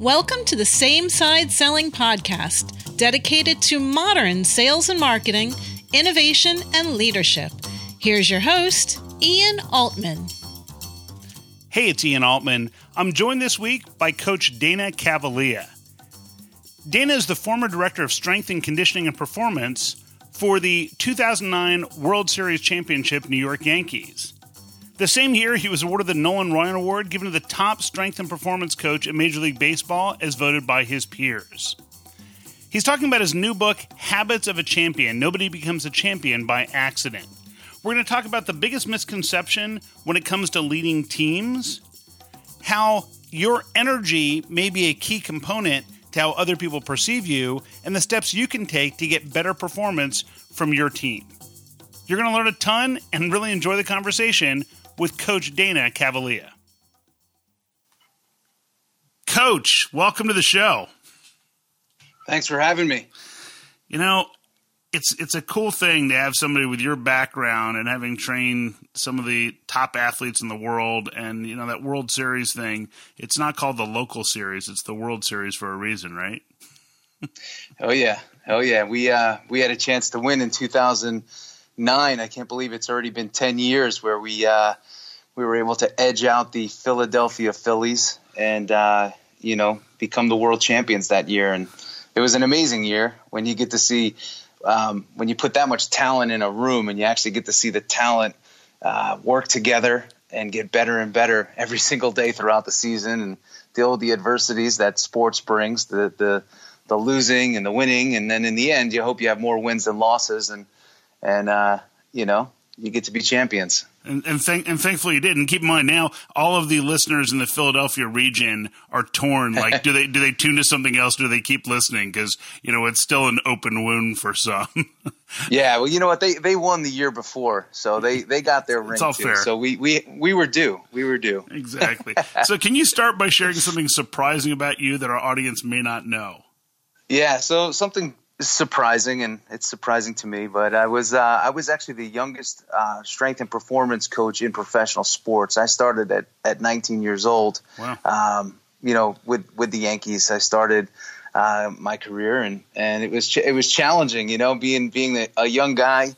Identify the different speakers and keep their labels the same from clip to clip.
Speaker 1: Welcome to the Same Side Selling Podcast, dedicated to modern sales and marketing, innovation, and leadership. Here's your host, Ian Altman.
Speaker 2: Hey, it's Ian Altman. I'm joined this week by Coach Dana Cavalea. Dana is the former Director of Strength and Conditioning and Performance for the 2009 World Series Championship New York Yankees. The same year, he was awarded the Nolan Ryan Award, given to the top strength and performance coach in Major League Baseball as voted by his peers. He's talking about his new book, Habits of a Champion Nobody Becomes a Champion by Accident. We're going to talk about the biggest misconception when it comes to leading teams, how your energy may be a key component to how other people perceive you, and the steps you can take to get better performance from your team. You're going to learn a ton and really enjoy the conversation with Coach Dana Cavalea. Coach, welcome to the show.
Speaker 3: Thanks for having me.
Speaker 2: You know, it's it's a cool thing to have somebody with your background and having trained some of the top athletes in the world and you know that World Series thing. It's not called the local series; it's the World Series for a reason, right?
Speaker 3: oh yeah, oh yeah. We uh, we had a chance to win in 2009. I can't believe it's already been 10 years where we uh, we were able to edge out the Philadelphia Phillies and uh, you know become the world champions that year. And it was an amazing year when you get to see um, when you put that much talent in a room and you actually get to see the talent uh, work together and get better and better every single day throughout the season and deal with the adversities that sports brings the the the losing and the winning and then in the end you hope you have more wins than losses and and uh, you know you get to be champions
Speaker 2: and and, thank, and thankfully you did. And keep in mind now, all of the listeners in the Philadelphia region are torn. Like, do they do they tune to something else? do they keep listening? Because you know it's still an open wound for some.
Speaker 3: yeah, well, you know what they they won the year before, so they they got their ring.
Speaker 2: It's all
Speaker 3: too.
Speaker 2: fair.
Speaker 3: So we we we were due. We were due.
Speaker 2: Exactly. so can you start by sharing something surprising about you that our audience may not know?
Speaker 3: Yeah. So something surprising, and it's surprising to me. But I was uh, I was actually the youngest uh, strength and performance coach in professional sports. I started at, at 19 years old.
Speaker 2: Wow.
Speaker 3: Um, you know, with with the Yankees, I started uh, my career, and and it was ch- it was challenging. You know, being being a, a young guy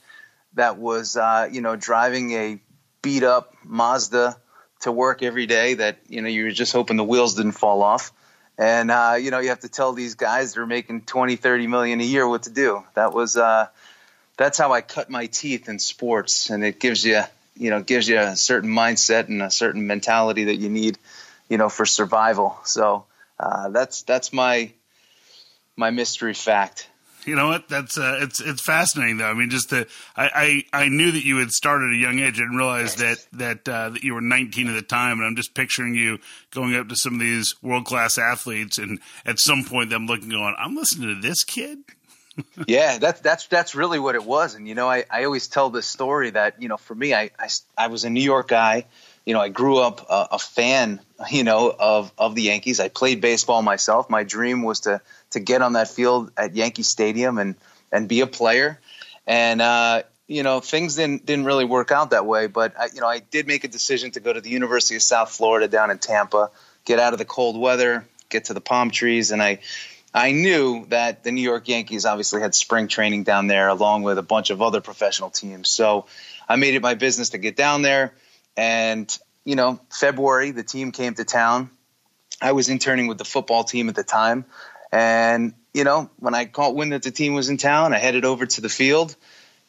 Speaker 3: that was uh, you know driving a beat up Mazda to work every day. That you know you were just hoping the wheels didn't fall off and uh, you know you have to tell these guys that are making 20 30 million a year what to do. That was uh, that's how i cut my teeth in sports. And it gives you you know gives you a certain mindset and a certain mentality that you need you know for survival. So uh, that's that's my my mystery fact
Speaker 2: you know what? That's uh, it's it's fascinating though. I mean, just to I, I, I knew that you had started at a young age. I didn't realize that that uh, that you were 19 at the time, and I'm just picturing you going up to some of these world class athletes, and at some point them looking, going, "I'm listening to this kid."
Speaker 3: yeah, that's that's that's really what it was. And you know, I, I always tell this story that you know, for me, I, I, I was a New York guy. You know, I grew up a, a fan, you know, of of the Yankees. I played baseball myself. My dream was to to get on that field at Yankee Stadium and and be a player. And uh, you know, things didn't didn't really work out that way. But I, you know, I did make a decision to go to the University of South Florida down in Tampa, get out of the cold weather, get to the palm trees, and I. I knew that the New York Yankees obviously had spring training down there along with a bunch of other professional teams. So I made it my business to get down there. And, you know, February, the team came to town. I was interning with the football team at the time. And you know, when I caught wind that the team was in town, I headed over to the field.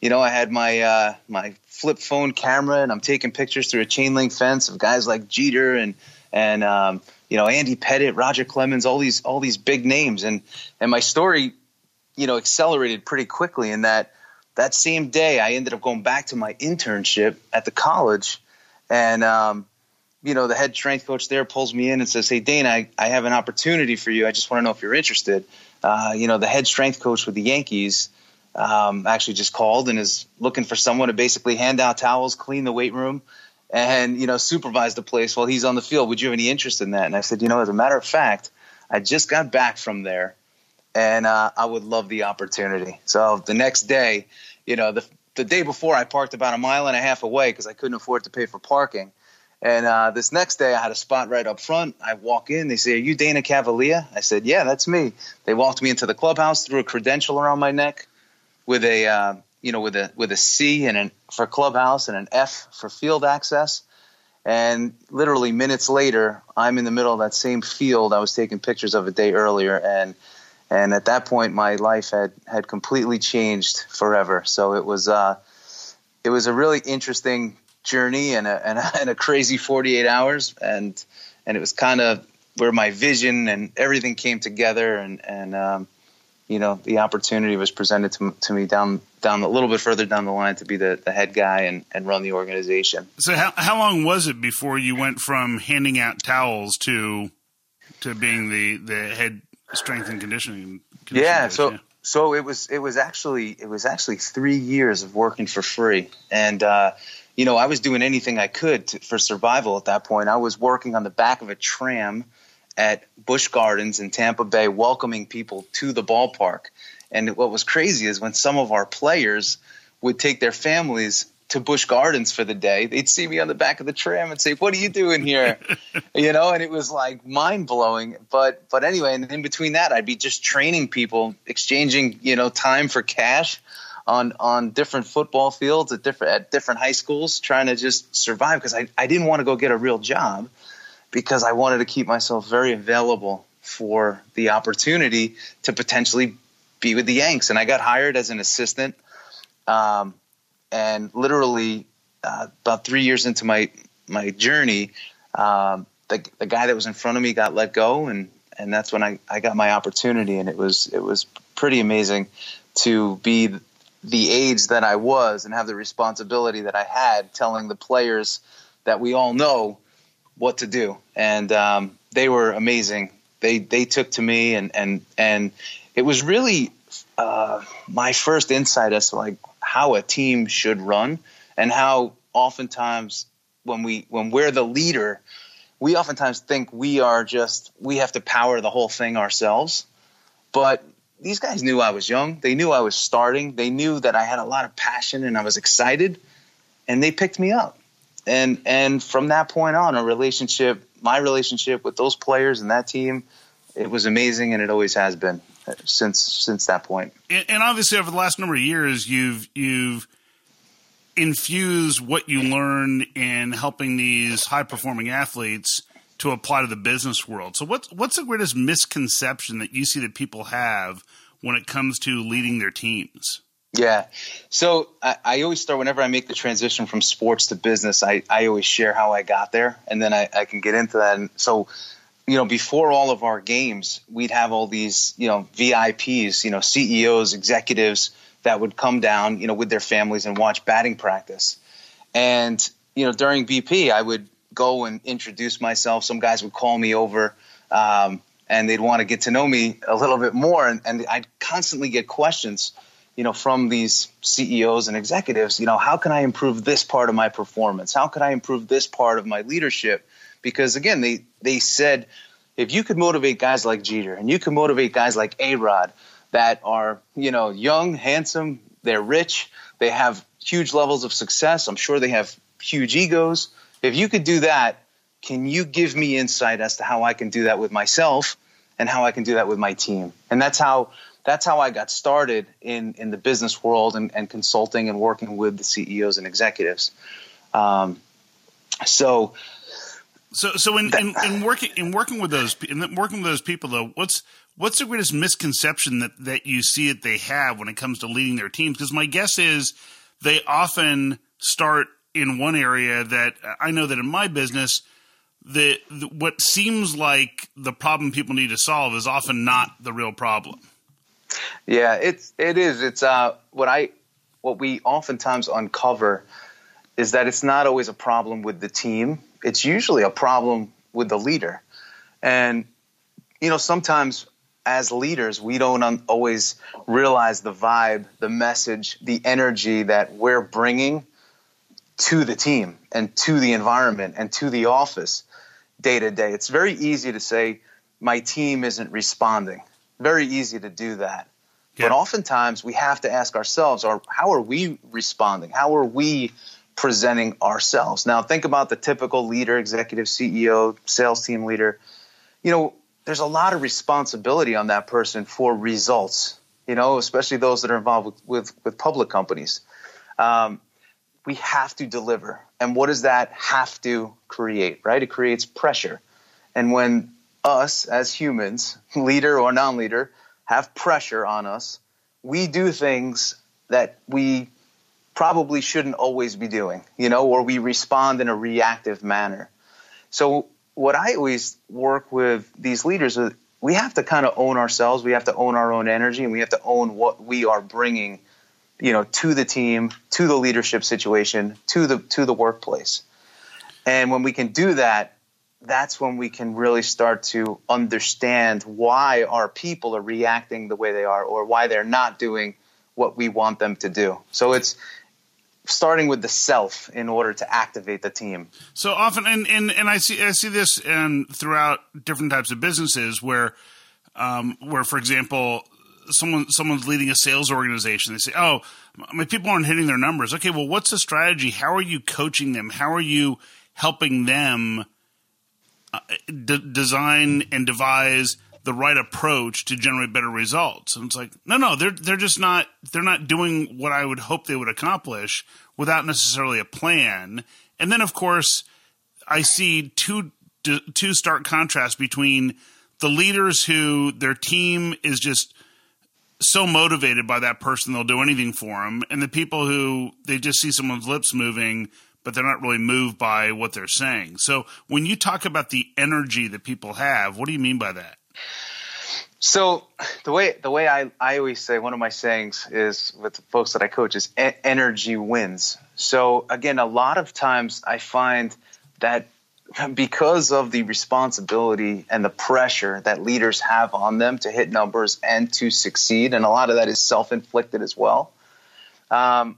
Speaker 3: You know, I had my uh, my flip phone camera, and I'm taking pictures through a chain link fence of guys like Jeter and and um, you know Andy Pettitte, Roger Clemens, all these all these big names, and and my story, you know, accelerated pretty quickly in that that same day I ended up going back to my internship at the college, and um, you know, the head strength coach there pulls me in and says, Hey, Dana, I, I have an opportunity for you. I just want to know if you're interested. Uh, you know, the head strength coach with the Yankees um, actually just called and is looking for someone to basically hand out towels, clean the weight room, and, you know, supervise the place while he's on the field. Would you have any interest in that? And I said, You know, as a matter of fact, I just got back from there and uh, I would love the opportunity. So the next day, you know, the, the day before, I parked about a mile and a half away because I couldn't afford to pay for parking And uh, this next day, I had a spot right up front. I walk in. They say, "Are you Dana Cavalea?" I said, "Yeah, that's me." They walked me into the clubhouse, threw a credential around my neck, with a uh, you know with a with a C and an for clubhouse and an F for field access. And literally minutes later, I'm in the middle of that same field I was taking pictures of a day earlier, and and at that point, my life had had completely changed forever. So it was uh, it was a really interesting journey and a, and a, and a crazy 48 hours, and and it was kind of where my vision and everything came together, and and um, you know the opportunity was presented to, to me down down a little bit further down the line to be the, the head guy and, and run the organization.
Speaker 2: So how how long was it before you went from handing out towels to to being the the head strength and conditioning? conditioning
Speaker 3: yeah,
Speaker 2: coach?
Speaker 3: so so it was it was actually it was actually three years of working for free, and uh, you know I was doing anything I could to, for survival at that point. I was working on the back of a tram at Busch Gardens in Tampa Bay, welcoming people to the ballpark. And what was crazy is when some of our players would take their families to Busch Gardens for the day, they'd see me on the back of the tram and say, "What are you doing here?" you know, and it was like mind blowing. But but anyway, and in between that, I'd be just training people, exchanging you know time for cash on on different football fields at different at different high schools, trying to just survive because I I didn't want to go get a real job because I wanted to keep myself very available for the opportunity to potentially be with the Yanks. And I got hired as an assistant. Um, and literally, uh, about three years into my my journey, um, the the guy that was in front of me got let go, and and that's when I, I got my opportunity, and it was it was pretty amazing to be the age that I was and have the responsibility that I had, telling the players that we all know what to do, and um, they were amazing. They they took to me, and and and it was really uh, my first insight as like how a team should run, and how oftentimes when we when we're the leader, we oftentimes think we are just we have to power the whole thing ourselves, but these guys knew I was young. They knew I was starting. They knew that I had a lot of passion and I was excited, and they picked me up and and from that point on, a relationship, my relationship with those players and that team, it was amazing, and it always has been since since that point.
Speaker 2: And, and obviously, over the last number of years, you've you've infused what you learned in helping these high performing athletes to apply to the business world. So, what's what's the greatest misconception that you see that people have when it comes to leading their teams?
Speaker 3: Yeah. So I, I, always start whenever I make the transition from sports to business, I, I always share how I got there and then I, I can get into that. And so, you know, before all of our games, we'd have all these, you know, VIPs, you know, CEOs, executives that would come down, you know, with their families and watch batting practice. And, you know, during BP, I would go and introduce myself. Some guys would call me over. Um, and they'd want to get to know me a little bit more. And, and I'd constantly get questions you know, from these CEOs and executives, you know, how can I improve this part of my performance? How can I improve this part of my leadership? Because again, they they said if you could motivate guys like Jeter and you could motivate guys like A Rod that are, you know, young, handsome, they're rich, they have huge levels of success. I'm sure they have huge egos. If you could do that, can you give me insight as to how I can do that with myself and how I can do that with my team? And that's how that's how I got started in in the business world and, and consulting and working with the CEOs and executives. Um, so,
Speaker 2: so so in, in, in, working in working with those in working with those people though, what's what's the greatest misconception that that you see that they have when it comes to leading their teams? Because my guess is they often start in one area that I know that in my business. The, the what seems like the problem people need to solve is often not the real problem.
Speaker 3: Yeah, it's it is. It's uh what I what we oftentimes uncover is that it's not always a problem with the team. It's usually a problem with the leader. And you know, sometimes as leaders, we don't un- always realize the vibe, the message, the energy that we're bringing to the team and to the environment and to the office day to day. It's very easy to say my team isn't responding very easy to do that. Yeah. But oftentimes we have to ask ourselves, how are we responding? How are we presenting ourselves. Now, think about the typical leader, executive CEO, sales team leader. You know, there's a lot of responsibility on that person for results, you know, especially those that are involved with, with, with public companies. Um, we have to deliver. And what does that have to create, right? It creates pressure. And when us as humans, leader or non leader, have pressure on us, we do things that we probably shouldn't always be doing, you know, or we respond in a reactive manner. So, what I always work with these leaders, is we have to kind of own ourselves. We have to own our own energy, and we have to own what we are bringing, you know, to the team, to the leadership situation, to the to the workplace. And when we can do that, that's when we can really start to understand why our people are reacting the way they are, or why they're not doing what we want them to do. So it's starting with the self in order to activate the team.
Speaker 2: So often, and and, and I see I see this in throughout different types of businesses where, um, where for example, someone someone's leading a sales organization. They say, "Oh, my people aren't hitting their numbers." Okay, well, what's the strategy? How are you coaching them? How are you helping them uh, d- design and devise? The right approach to generate better results. And it's like, no, no, they're they're just not they're not doing what I would hope they would accomplish without necessarily a plan. And then of course, I see two two stark contrasts between the leaders who their team is just so motivated by that person they'll do anything for them, and the people who they just see someone's lips moving but they're not really moved by what they're saying. So when you talk about the energy that people have, what do you mean by that?
Speaker 3: So the way the way I, I always say one of my sayings is with the folks that I coach is e- energy wins. So again, a lot of times I find that because of the responsibility and the pressure that leaders have on them to hit numbers and to succeed, and a lot of that is self-inflicted as well. Um,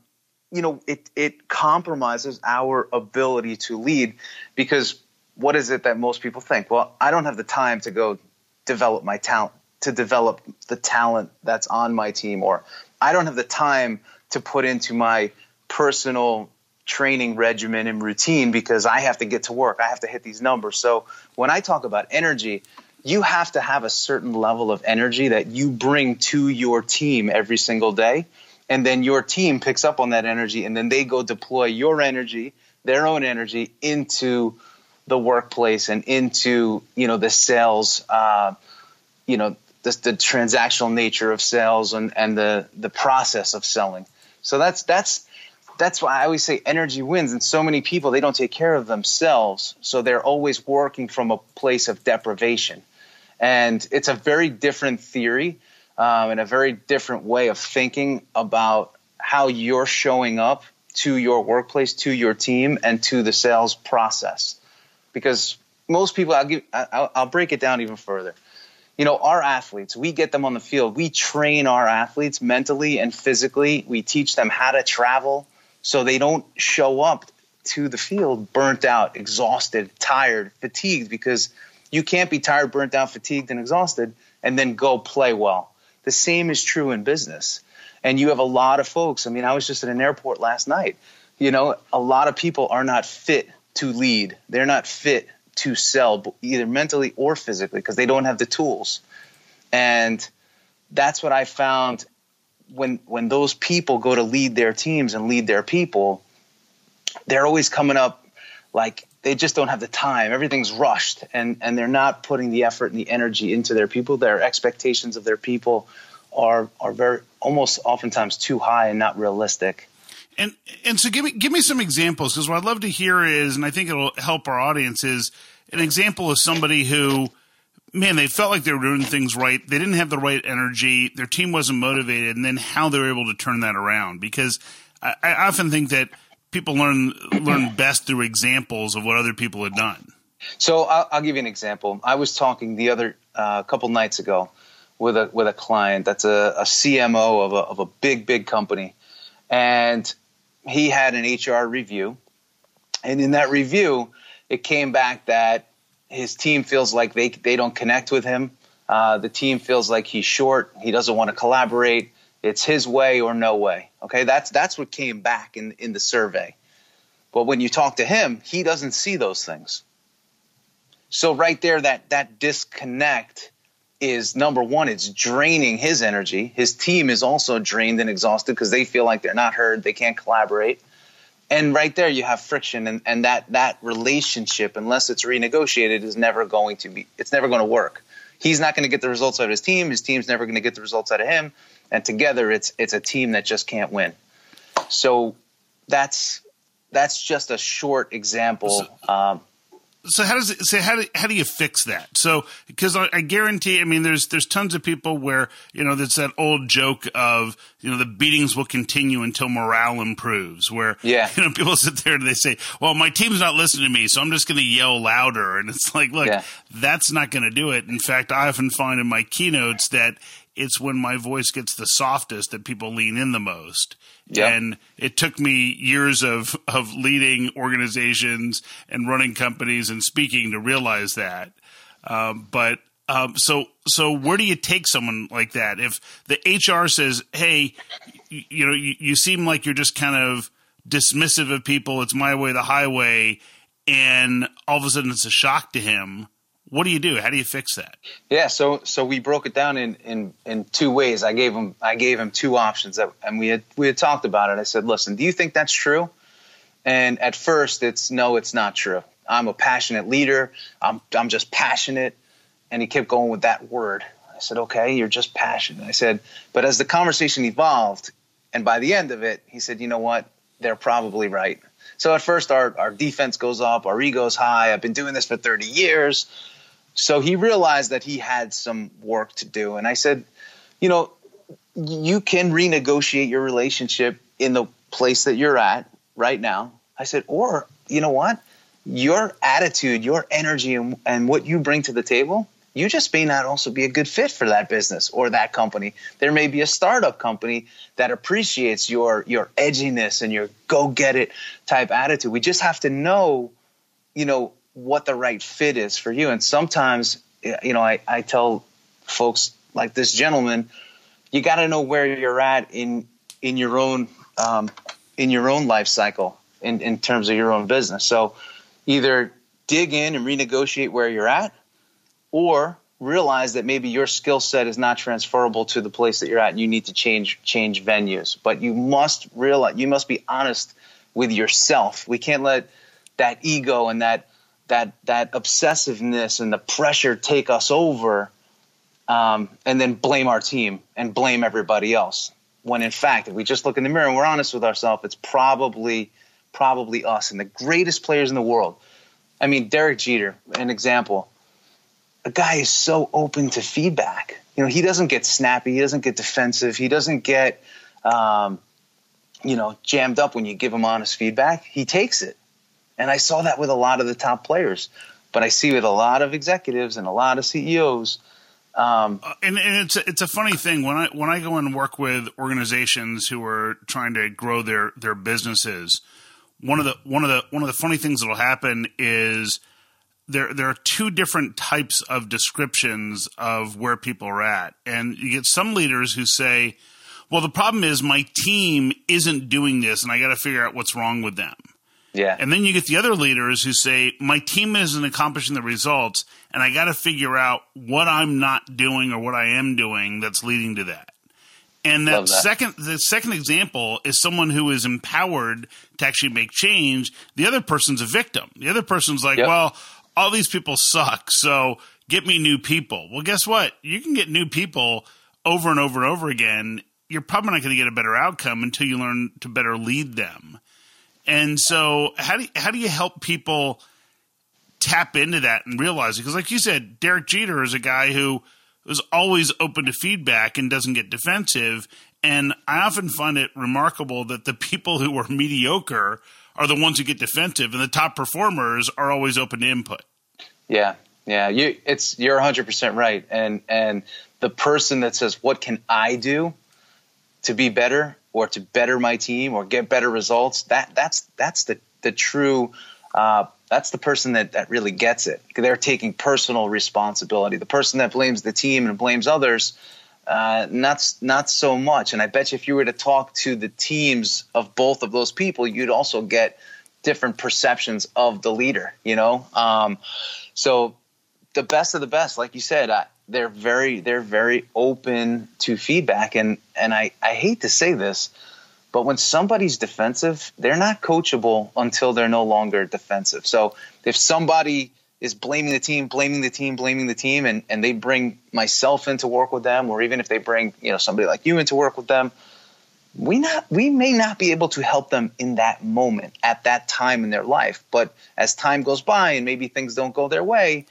Speaker 3: you know, it it compromises our ability to lead because what is it that most people think? Well, I don't have the time to go develop my talent to develop the talent that's on my team or I don't have the time to put into my personal training regimen and routine because I have to get to work. I have to hit these numbers. So when I talk about energy, you have to have a certain level of energy that you bring to your team every single day. And then your team picks up on that energy and then they go deploy your energy, their own energy into the workplace and into you know the sales uh, you know the, the, transactional nature of sales and, and the the process of selling. So that's that's that's why I always say energy wins and so many people they don't take care of themselves so they're always working from a place of deprivation. And it's a very different theory um, and a very different way of thinking about how you're showing up to your workplace to your team and to the sales process because most people I'll give I'll, I'll break it down even further. You know, our athletes, we get them on the field. We train our athletes mentally and physically. We teach them how to travel so they don't show up to the field burnt out, exhausted, tired, fatigued because you can't be tired, burnt out, fatigued, and exhausted and then go play well. The same is true in business. And you have a lot of folks. I mean, I was just at an airport last night. You know, a lot of people are not fit to lead. They're not fit to sell either mentally or physically because they don't have the tools. And that's what I found when when those people go to lead their teams and lead their people, they're always coming up like they just don't have the time. Everything's rushed and and they're not putting the effort and the energy into their people. Their expectations of their people are are very almost oftentimes too high and not realistic.
Speaker 2: And and so give me give me some examples because what I'd love to hear is, and I think it'll help our audience is an example of somebody who, man, they felt like they were doing things right. They didn't have the right energy. Their team wasn't motivated, and then how they were able to turn that around. Because I, I often think that people learn learn best through examples of what other people had done.
Speaker 3: So I'll, I'll give you an example. I was talking the other uh, couple nights ago with a with a client that's a, a CMO of a, of a big big company, and he had an HR review, and in that review, it came back that his team feels like they they don't connect with him. Uh, the team feels like he's short. He doesn't want to collaborate. It's his way or no way. Okay, that's that's what came back in in the survey. But when you talk to him, he doesn't see those things. So right there, that that disconnect is number one. It's draining his energy. His team is also drained and exhausted because they feel like they're not heard. They can't collaborate. And right there, you have friction, and, and that that relationship, unless it's renegotiated, is never going to be. It's never going to work. He's not going to get the results out of his team. His team's never going to get the results out of him. And together, it's it's a team that just can't win. So that's that's just a short example. Um,
Speaker 2: so how does it so how do, how do you fix that? So because I, I, guarantee i mean there's there's tons of people where you know there's that old joke of you know the beatings will continue until morale improves where
Speaker 3: yeah.
Speaker 2: you know people sit there and they say well my team's not listening to me so i'm just going to yell louder. And it's like look yeah. that's not going to do it. In fact i often find in my keynotes that it's when my voice gets the softest that people lean in the most. And it took me years of, of leading organizations and running companies and speaking to realize that. Um, but um, so so where do you take someone like that if the HR says, "Hey, you, you know, you, you seem like you're just kind of dismissive of people. It's my way, the highway," and all of a sudden it's a shock to him what do you do? How do you fix that?
Speaker 3: Yeah, so so we broke it down in in, in two ways. I gave him I gave him two options, that, and we had we had talked about it. I said, listen, do you think that's true? And at first, it's no, it's not true. I'm a passionate leader. I'm I'm just passionate, and he kept going with that word. I said, okay, you're just passionate. I said, but as the conversation evolved, and by the end of it, he said, you know what? They're probably right. So at first, our, our defense goes up, our ego's high. I've been doing this for 30 years. So he realized that he had some work to do. And I said, you know, you can renegotiate your relationship in the place that you're at right now. I said, or you know what? Your attitude, your energy, and, and what you bring to the table, you just may not also be a good fit for that business or that company. There may be a startup company that appreciates your your edginess and your go get it type attitude. We just have to know, you know, what the right fit is for you. And sometimes, you know, I, I tell folks like this gentleman, you got to know where you're at in in your own um, in your own life cycle in, in terms of your own business. So either dig in and renegotiate where you're at, or realize that maybe your skill set is not transferable to the place that you're at and you need to change change venues. But you must realize you must be honest with yourself. We can't let that ego and that that that obsessiveness and the pressure take us over, um, and then blame our team and blame everybody else. When in fact, if we just look in the mirror and we're honest with ourselves, it's probably probably us and the greatest players in the world. I mean, Derek Jeter, an example. A guy is so open to feedback. You know, he doesn't get snappy. He doesn't get defensive. He doesn't get, um, you know, jammed up when you give him honest feedback. He takes it. And I saw that with a lot of the top players, but I see with a lot of executives and a lot of CEOs.
Speaker 2: Um, uh, and, and it's a, it's a funny thing when I when I go and work with organizations who are trying to grow their their businesses. One of the one of the one of the funny things that'll happen is there there are two different types of descriptions of where people are at, and you get some leaders who say, "Well, the problem is my team isn't doing this, and I got to figure out what's wrong with them."
Speaker 3: Yeah.
Speaker 2: And then you get the other leaders who say, my team isn't accomplishing the results, and I got to figure out what I'm not doing or what I am doing that's leading to that. And that, that, second, the second example is someone who is empowered to actually make change. The other person's a victim. The other person's like, yep. well, all these people suck, so get me new people. Well, guess what? You can get new people over and over and over again. You're probably not going to get a better outcome until you learn to better lead them. And so, how do you, how do you help people tap into that and realize it? Because, like you said, Derek Jeter is a guy who is always open to feedback and doesn't get defensive. And I often find it remarkable that the people who are mediocre are the ones who get defensive, and the top performers are always open to input.
Speaker 3: Yeah, yeah, you it's you're 100 percent right, and and the person that says, "What can I do to be better?" or to better my team or get better results, that that's that's the the true uh, that's the person that, that really gets it. They're taking personal responsibility. The person that blames the team and blames others, uh, not not so much. And I bet you if you were to talk to the teams of both of those people, you'd also get different perceptions of the leader, you know? Um, so the best of the best, like you said, I, they're very, they're very open to feedback. And, and I, I hate to say this, but when somebody's defensive, they're not coachable until they're no longer defensive. So if somebody is blaming the team, blaming the team, blaming the team, and, and they bring myself in to work with them, or even if they bring, you know, somebody like you in to work with them, we not we may not be able to help them in that moment at that time in their life. But as time goes by and maybe things don't go their way,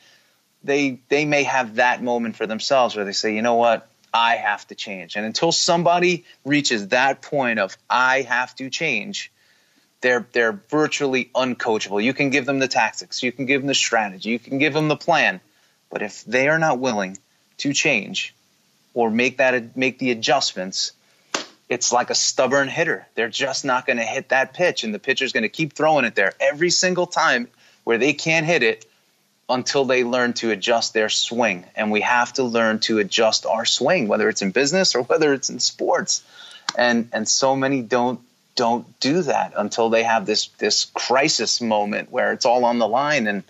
Speaker 3: they they may have that moment for themselves where they say, you know what, I have to change. And until somebody reaches that point of I have to change, they're they're virtually uncoachable. You can give them the tactics, you can give them the strategy, you can give them the plan, but if they are not willing to change or make that make the adjustments, it's like a stubborn hitter. They're just not going to hit that pitch and the pitcher's going to keep throwing it there every single time where they can't hit it until they learn to adjust their swing. And we have to learn to adjust our swing, whether it's in business or whether it's in sports. And and so many don't don't do that until they have this this crisis moment where it's all on the line. And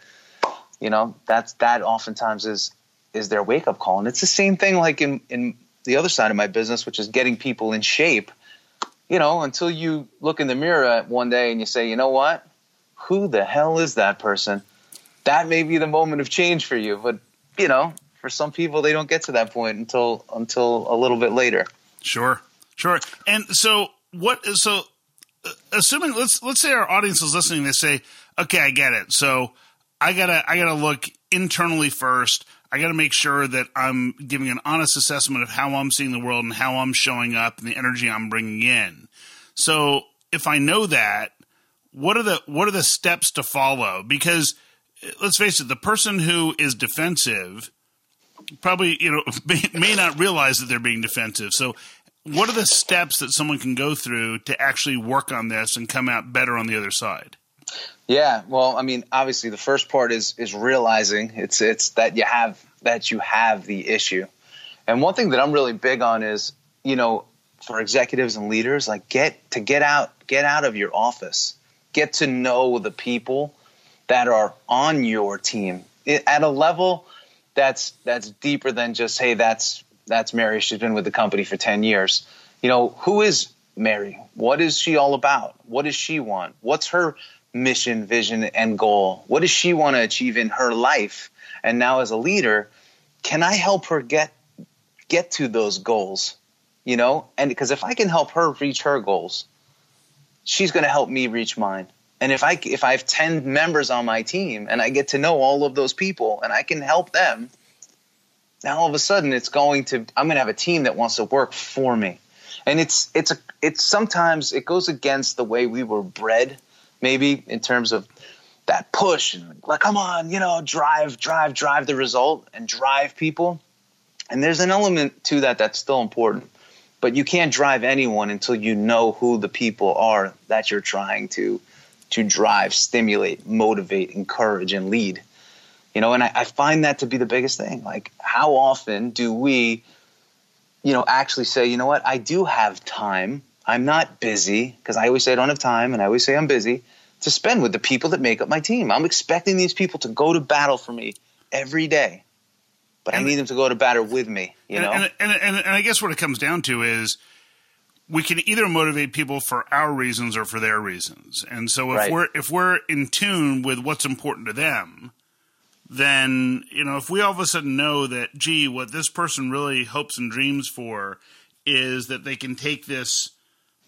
Speaker 3: you know that's that oftentimes is is their wake up call. And it's the same thing like in in the other side of my business which is getting people in shape. You know until you look in the mirror one day and you say you know what? Who the hell is that person that may be the moment of change for you. But you know, for some people, they don't get to that point until until a little bit later.
Speaker 2: Sure, sure. And so what? So uh, assuming let's let's say our audience is listening, they say, okay, I get it. So I gotta I gotta look internally first. I got to make sure that I'm giving an honest assessment of how I'm seeing the world and how I'm showing up and the energy I'm bringing in. So if I know that, what are the what are the steps to follow? Because let's face it, the person who is defensive probably you know may, may not realize that they're being defensive. So, what are the steps that someone can go through to actually work on this and come out better on the other side?
Speaker 3: Yeah, well, I mean, obviously, the first part is is realizing it's it's that you have that you have the issue, and one thing that I'm really big on is you know for executives and leaders like get to get out get out of your office, get to know the people that are on your team at a level that's that's deeper than just hey that's that's Mary. She's been with the company for 10 years. You know who is Mary? What is she all about? What does she want? What's her mission vision and goal? What does she want to achieve in her life? And now as a leader can I help her get get to those goals? You know and because if I can help her reach her goals she's going to help me reach mine and if I if I have 10 members on my team and I get to know all of those people and I can help them, now all of a sudden it's going to I'm going to have a team that wants to work for me. And it's it's a it's sometimes it goes against the way we were bred maybe in terms of that push and like come on, you know, drive drive drive the result and drive people. And there's an element to that that's still important. But you can't drive anyone until you know who the people are that you're trying to to drive, stimulate, motivate, encourage, and lead. You know, and I, I find that to be the biggest thing. Like, how often do we, you know, actually say, you know what, I do have time. I'm not busy because I always say I don't have time, and I always say I'm busy to spend with the people that make up my team. I'm expecting these people to go to battle for me every day, but and, I need them to go to battle with me. You
Speaker 2: and,
Speaker 3: know,
Speaker 2: and, and, and, and I guess what it comes down to is we can either motivate people for our reasons or for their reasons. And so if right. we're if we're in tune with what's important to them, then you know if we all of a sudden know that gee, what this person really hopes and dreams for is that they can take this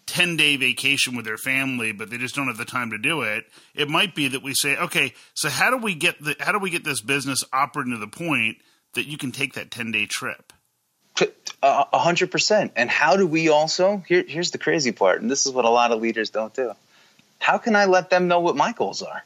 Speaker 2: 10 day vacation with their family but they just don't have the time to do it it might be that we say okay so how do we get the how do we get this business operating to the point that you can take that 10 day trip
Speaker 3: a hundred percent. And how do we also? Here, here's the crazy part, and this is what a lot of leaders don't do. How can I let them know what my goals are?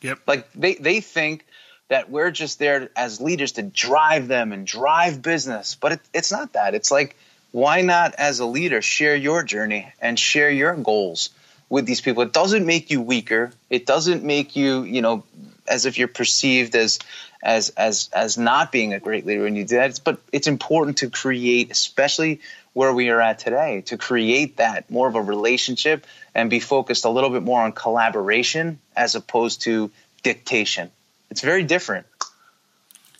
Speaker 2: Yep.
Speaker 3: Like they they think that we're just there as leaders to drive them and drive business, but it, it's not that. It's like why not as a leader share your journey and share your goals with these people? It doesn't make you weaker. It doesn't make you you know as if you're perceived as as as as not being a great leader when you do that. But it's important to create, especially where we are at today to create that more of a relationship and be focused a little bit more on collaboration as opposed to dictation. It's very different.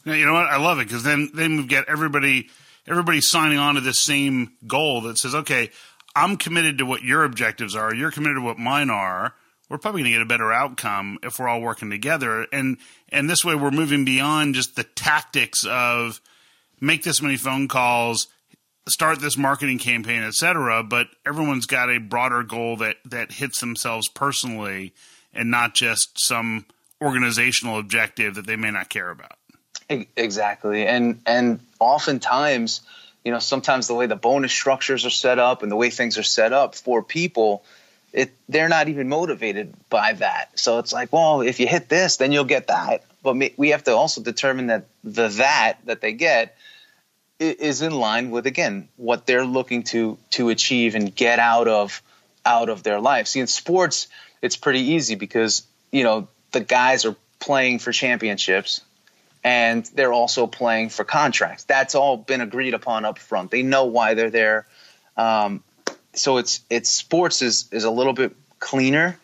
Speaker 2: You know what? I love it because then then we've got everybody everybody signing on to this same goal that says, okay, I'm committed to what your objectives are. You're committed to what mine are. We're probably going to get a better outcome if we're all working together. And and this way, we're moving beyond just the tactics of make this many phone calls, start this marketing campaign, etc. But everyone's got a broader goal that that hits themselves personally, and not just some organizational objective that they may not care about.
Speaker 3: Exactly, and and oftentimes, you know, sometimes the way the bonus structures are set up and the way things are set up for people, it they're not even motivated by that. So it's like, well, if you hit this, then you'll get that. But we have to also determine that the that that they get is in line with again what they're looking to to achieve and get out of out of their life. See, in sports, it's pretty easy because you know the guys are playing for championships and they're also playing for contracts. That's all been agreed upon up front. They know why they're there. Um, so it's it's sports is is a little bit cleaner,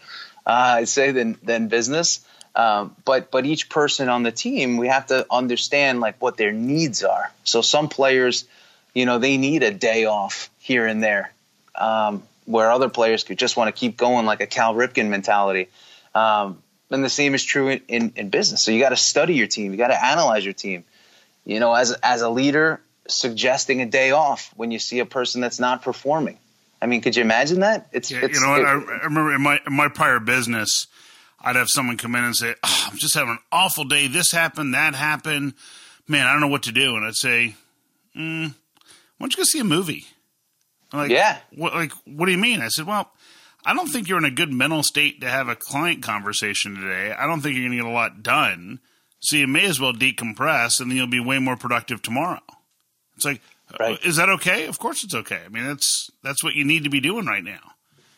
Speaker 3: uh, I'd say, than than business. Um, but but each person on the team, we have to understand like what their needs are. So some players, you know, they need a day off here and there, um, where other players could just want to keep going like a Cal Ripken mentality. Um, and the same is true in, in, in business. So you got to study your team. You got to analyze your team. You know, as as a leader, suggesting a day off when you see a person that's not performing. I mean, could you imagine that?
Speaker 2: It's, yeah, it's you know, it, I, I, remember in my in my prior business, I'd have someone come in and say, oh, "I'm just having an awful day. This happened, that happened. Man, I don't know what to do." And I'd say, mm, "Why don't you go see a movie?"
Speaker 3: like, yeah.
Speaker 2: What, like, what do you mean? I said, "Well." I don't think you're in a good mental state to have a client conversation today. I don't think you're going to get a lot done. So you may as well decompress and then you'll be way more productive tomorrow. It's like, right. is that okay? Of course it's okay. I mean, that's that's what you need to be doing right now.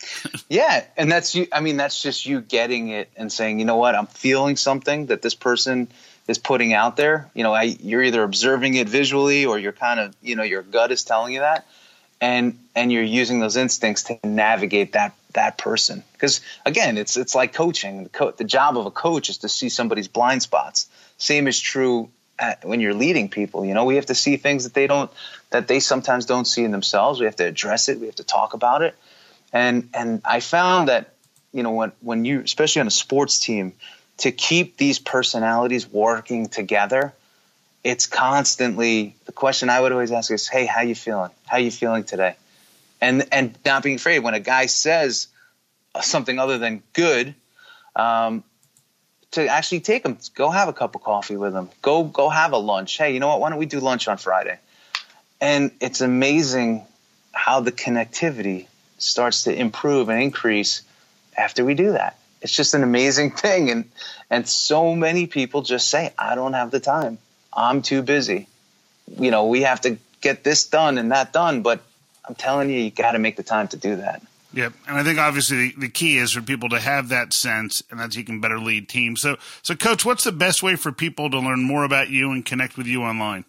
Speaker 3: yeah, and that's you. I mean, that's just you getting it and saying, you know what, I'm feeling something that this person is putting out there. You know, I, you're either observing it visually or you're kind of, you know, your gut is telling you that, and and you're using those instincts to navigate that that person. Because again, it's it's like coaching. The, co- the, job of a coach is to see somebody's blind spots. Same is true when you're leading people. You know, we have to see things that they don't that they sometimes don't see in themselves. We have to address it. We have to talk about it. And and I found that you know when when you especially on a sports team to keep these personalities working together it's constantly the question I would always ask is, "Hey, how you feeling? How you feeling today?" and and not being afraid when a guy says something other than good um, to actually take them. go have a cup of coffee with them. go go have a lunch hey you know what why don't we do lunch on friday and it's amazing how the connectivity starts to improve and increase after we do that it's just an amazing thing and and so many people just say i don't have the time i'm too busy you know we have to get this done and that done but I'm telling you, you got to make the time to do that.
Speaker 2: Yep, and I think obviously the, the, key is for people to have that sense, and that you can better lead teams. So, so coach, what's the best way for people to learn more about you and connect with you online?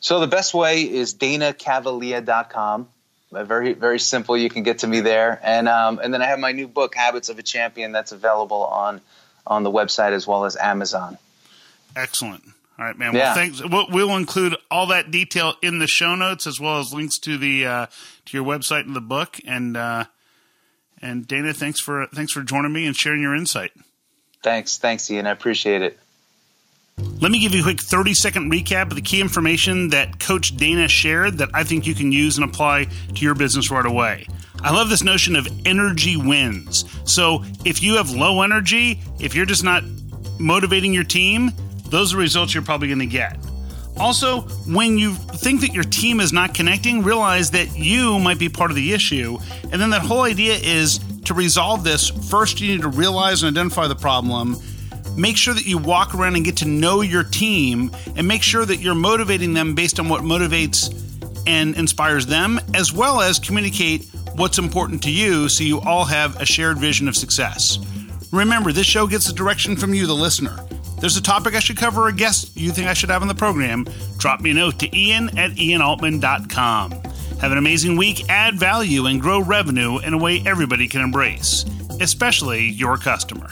Speaker 3: So the best way is danacavalea.com. Very very simple. You can get to me there, and um, and then I have my new book, Habits of a Champion, that's available on on the website as well as Amazon.
Speaker 2: Excellent. All right, man. Yeah. Well, thanks. We'll, we'll, include all that detail in the show notes as well as links to the uh, to your website and the book. And uh, and Dana, thanks for thanks for joining me and sharing your insight.
Speaker 3: Thanks, thanks, Ian. I appreciate it.
Speaker 2: Let me give you a quick 30 second recap of the key information that Coach Dana shared that I think you can use and apply to your business right away. I love this notion of energy wins. So if you have low energy, if you're just not motivating your team, those are results you're probably going to get. Also, when you think that your team is not connecting, realize that you might be part of the issue. And then that whole idea is to resolve this, first you need to realize and identify the problem. Make sure that you walk around and get to know your team and make sure that you're motivating them based on what motivates and inspires them, as well as communicate what's important to you so you all have a shared vision of success. Remember, this show gets the direction from you, the listener there's a topic I should cover or a guest you think I should have on the program, drop me a note to ian at ianaltman.com. Have an amazing week, add value, and grow revenue in a way everybody can embrace, especially your customer.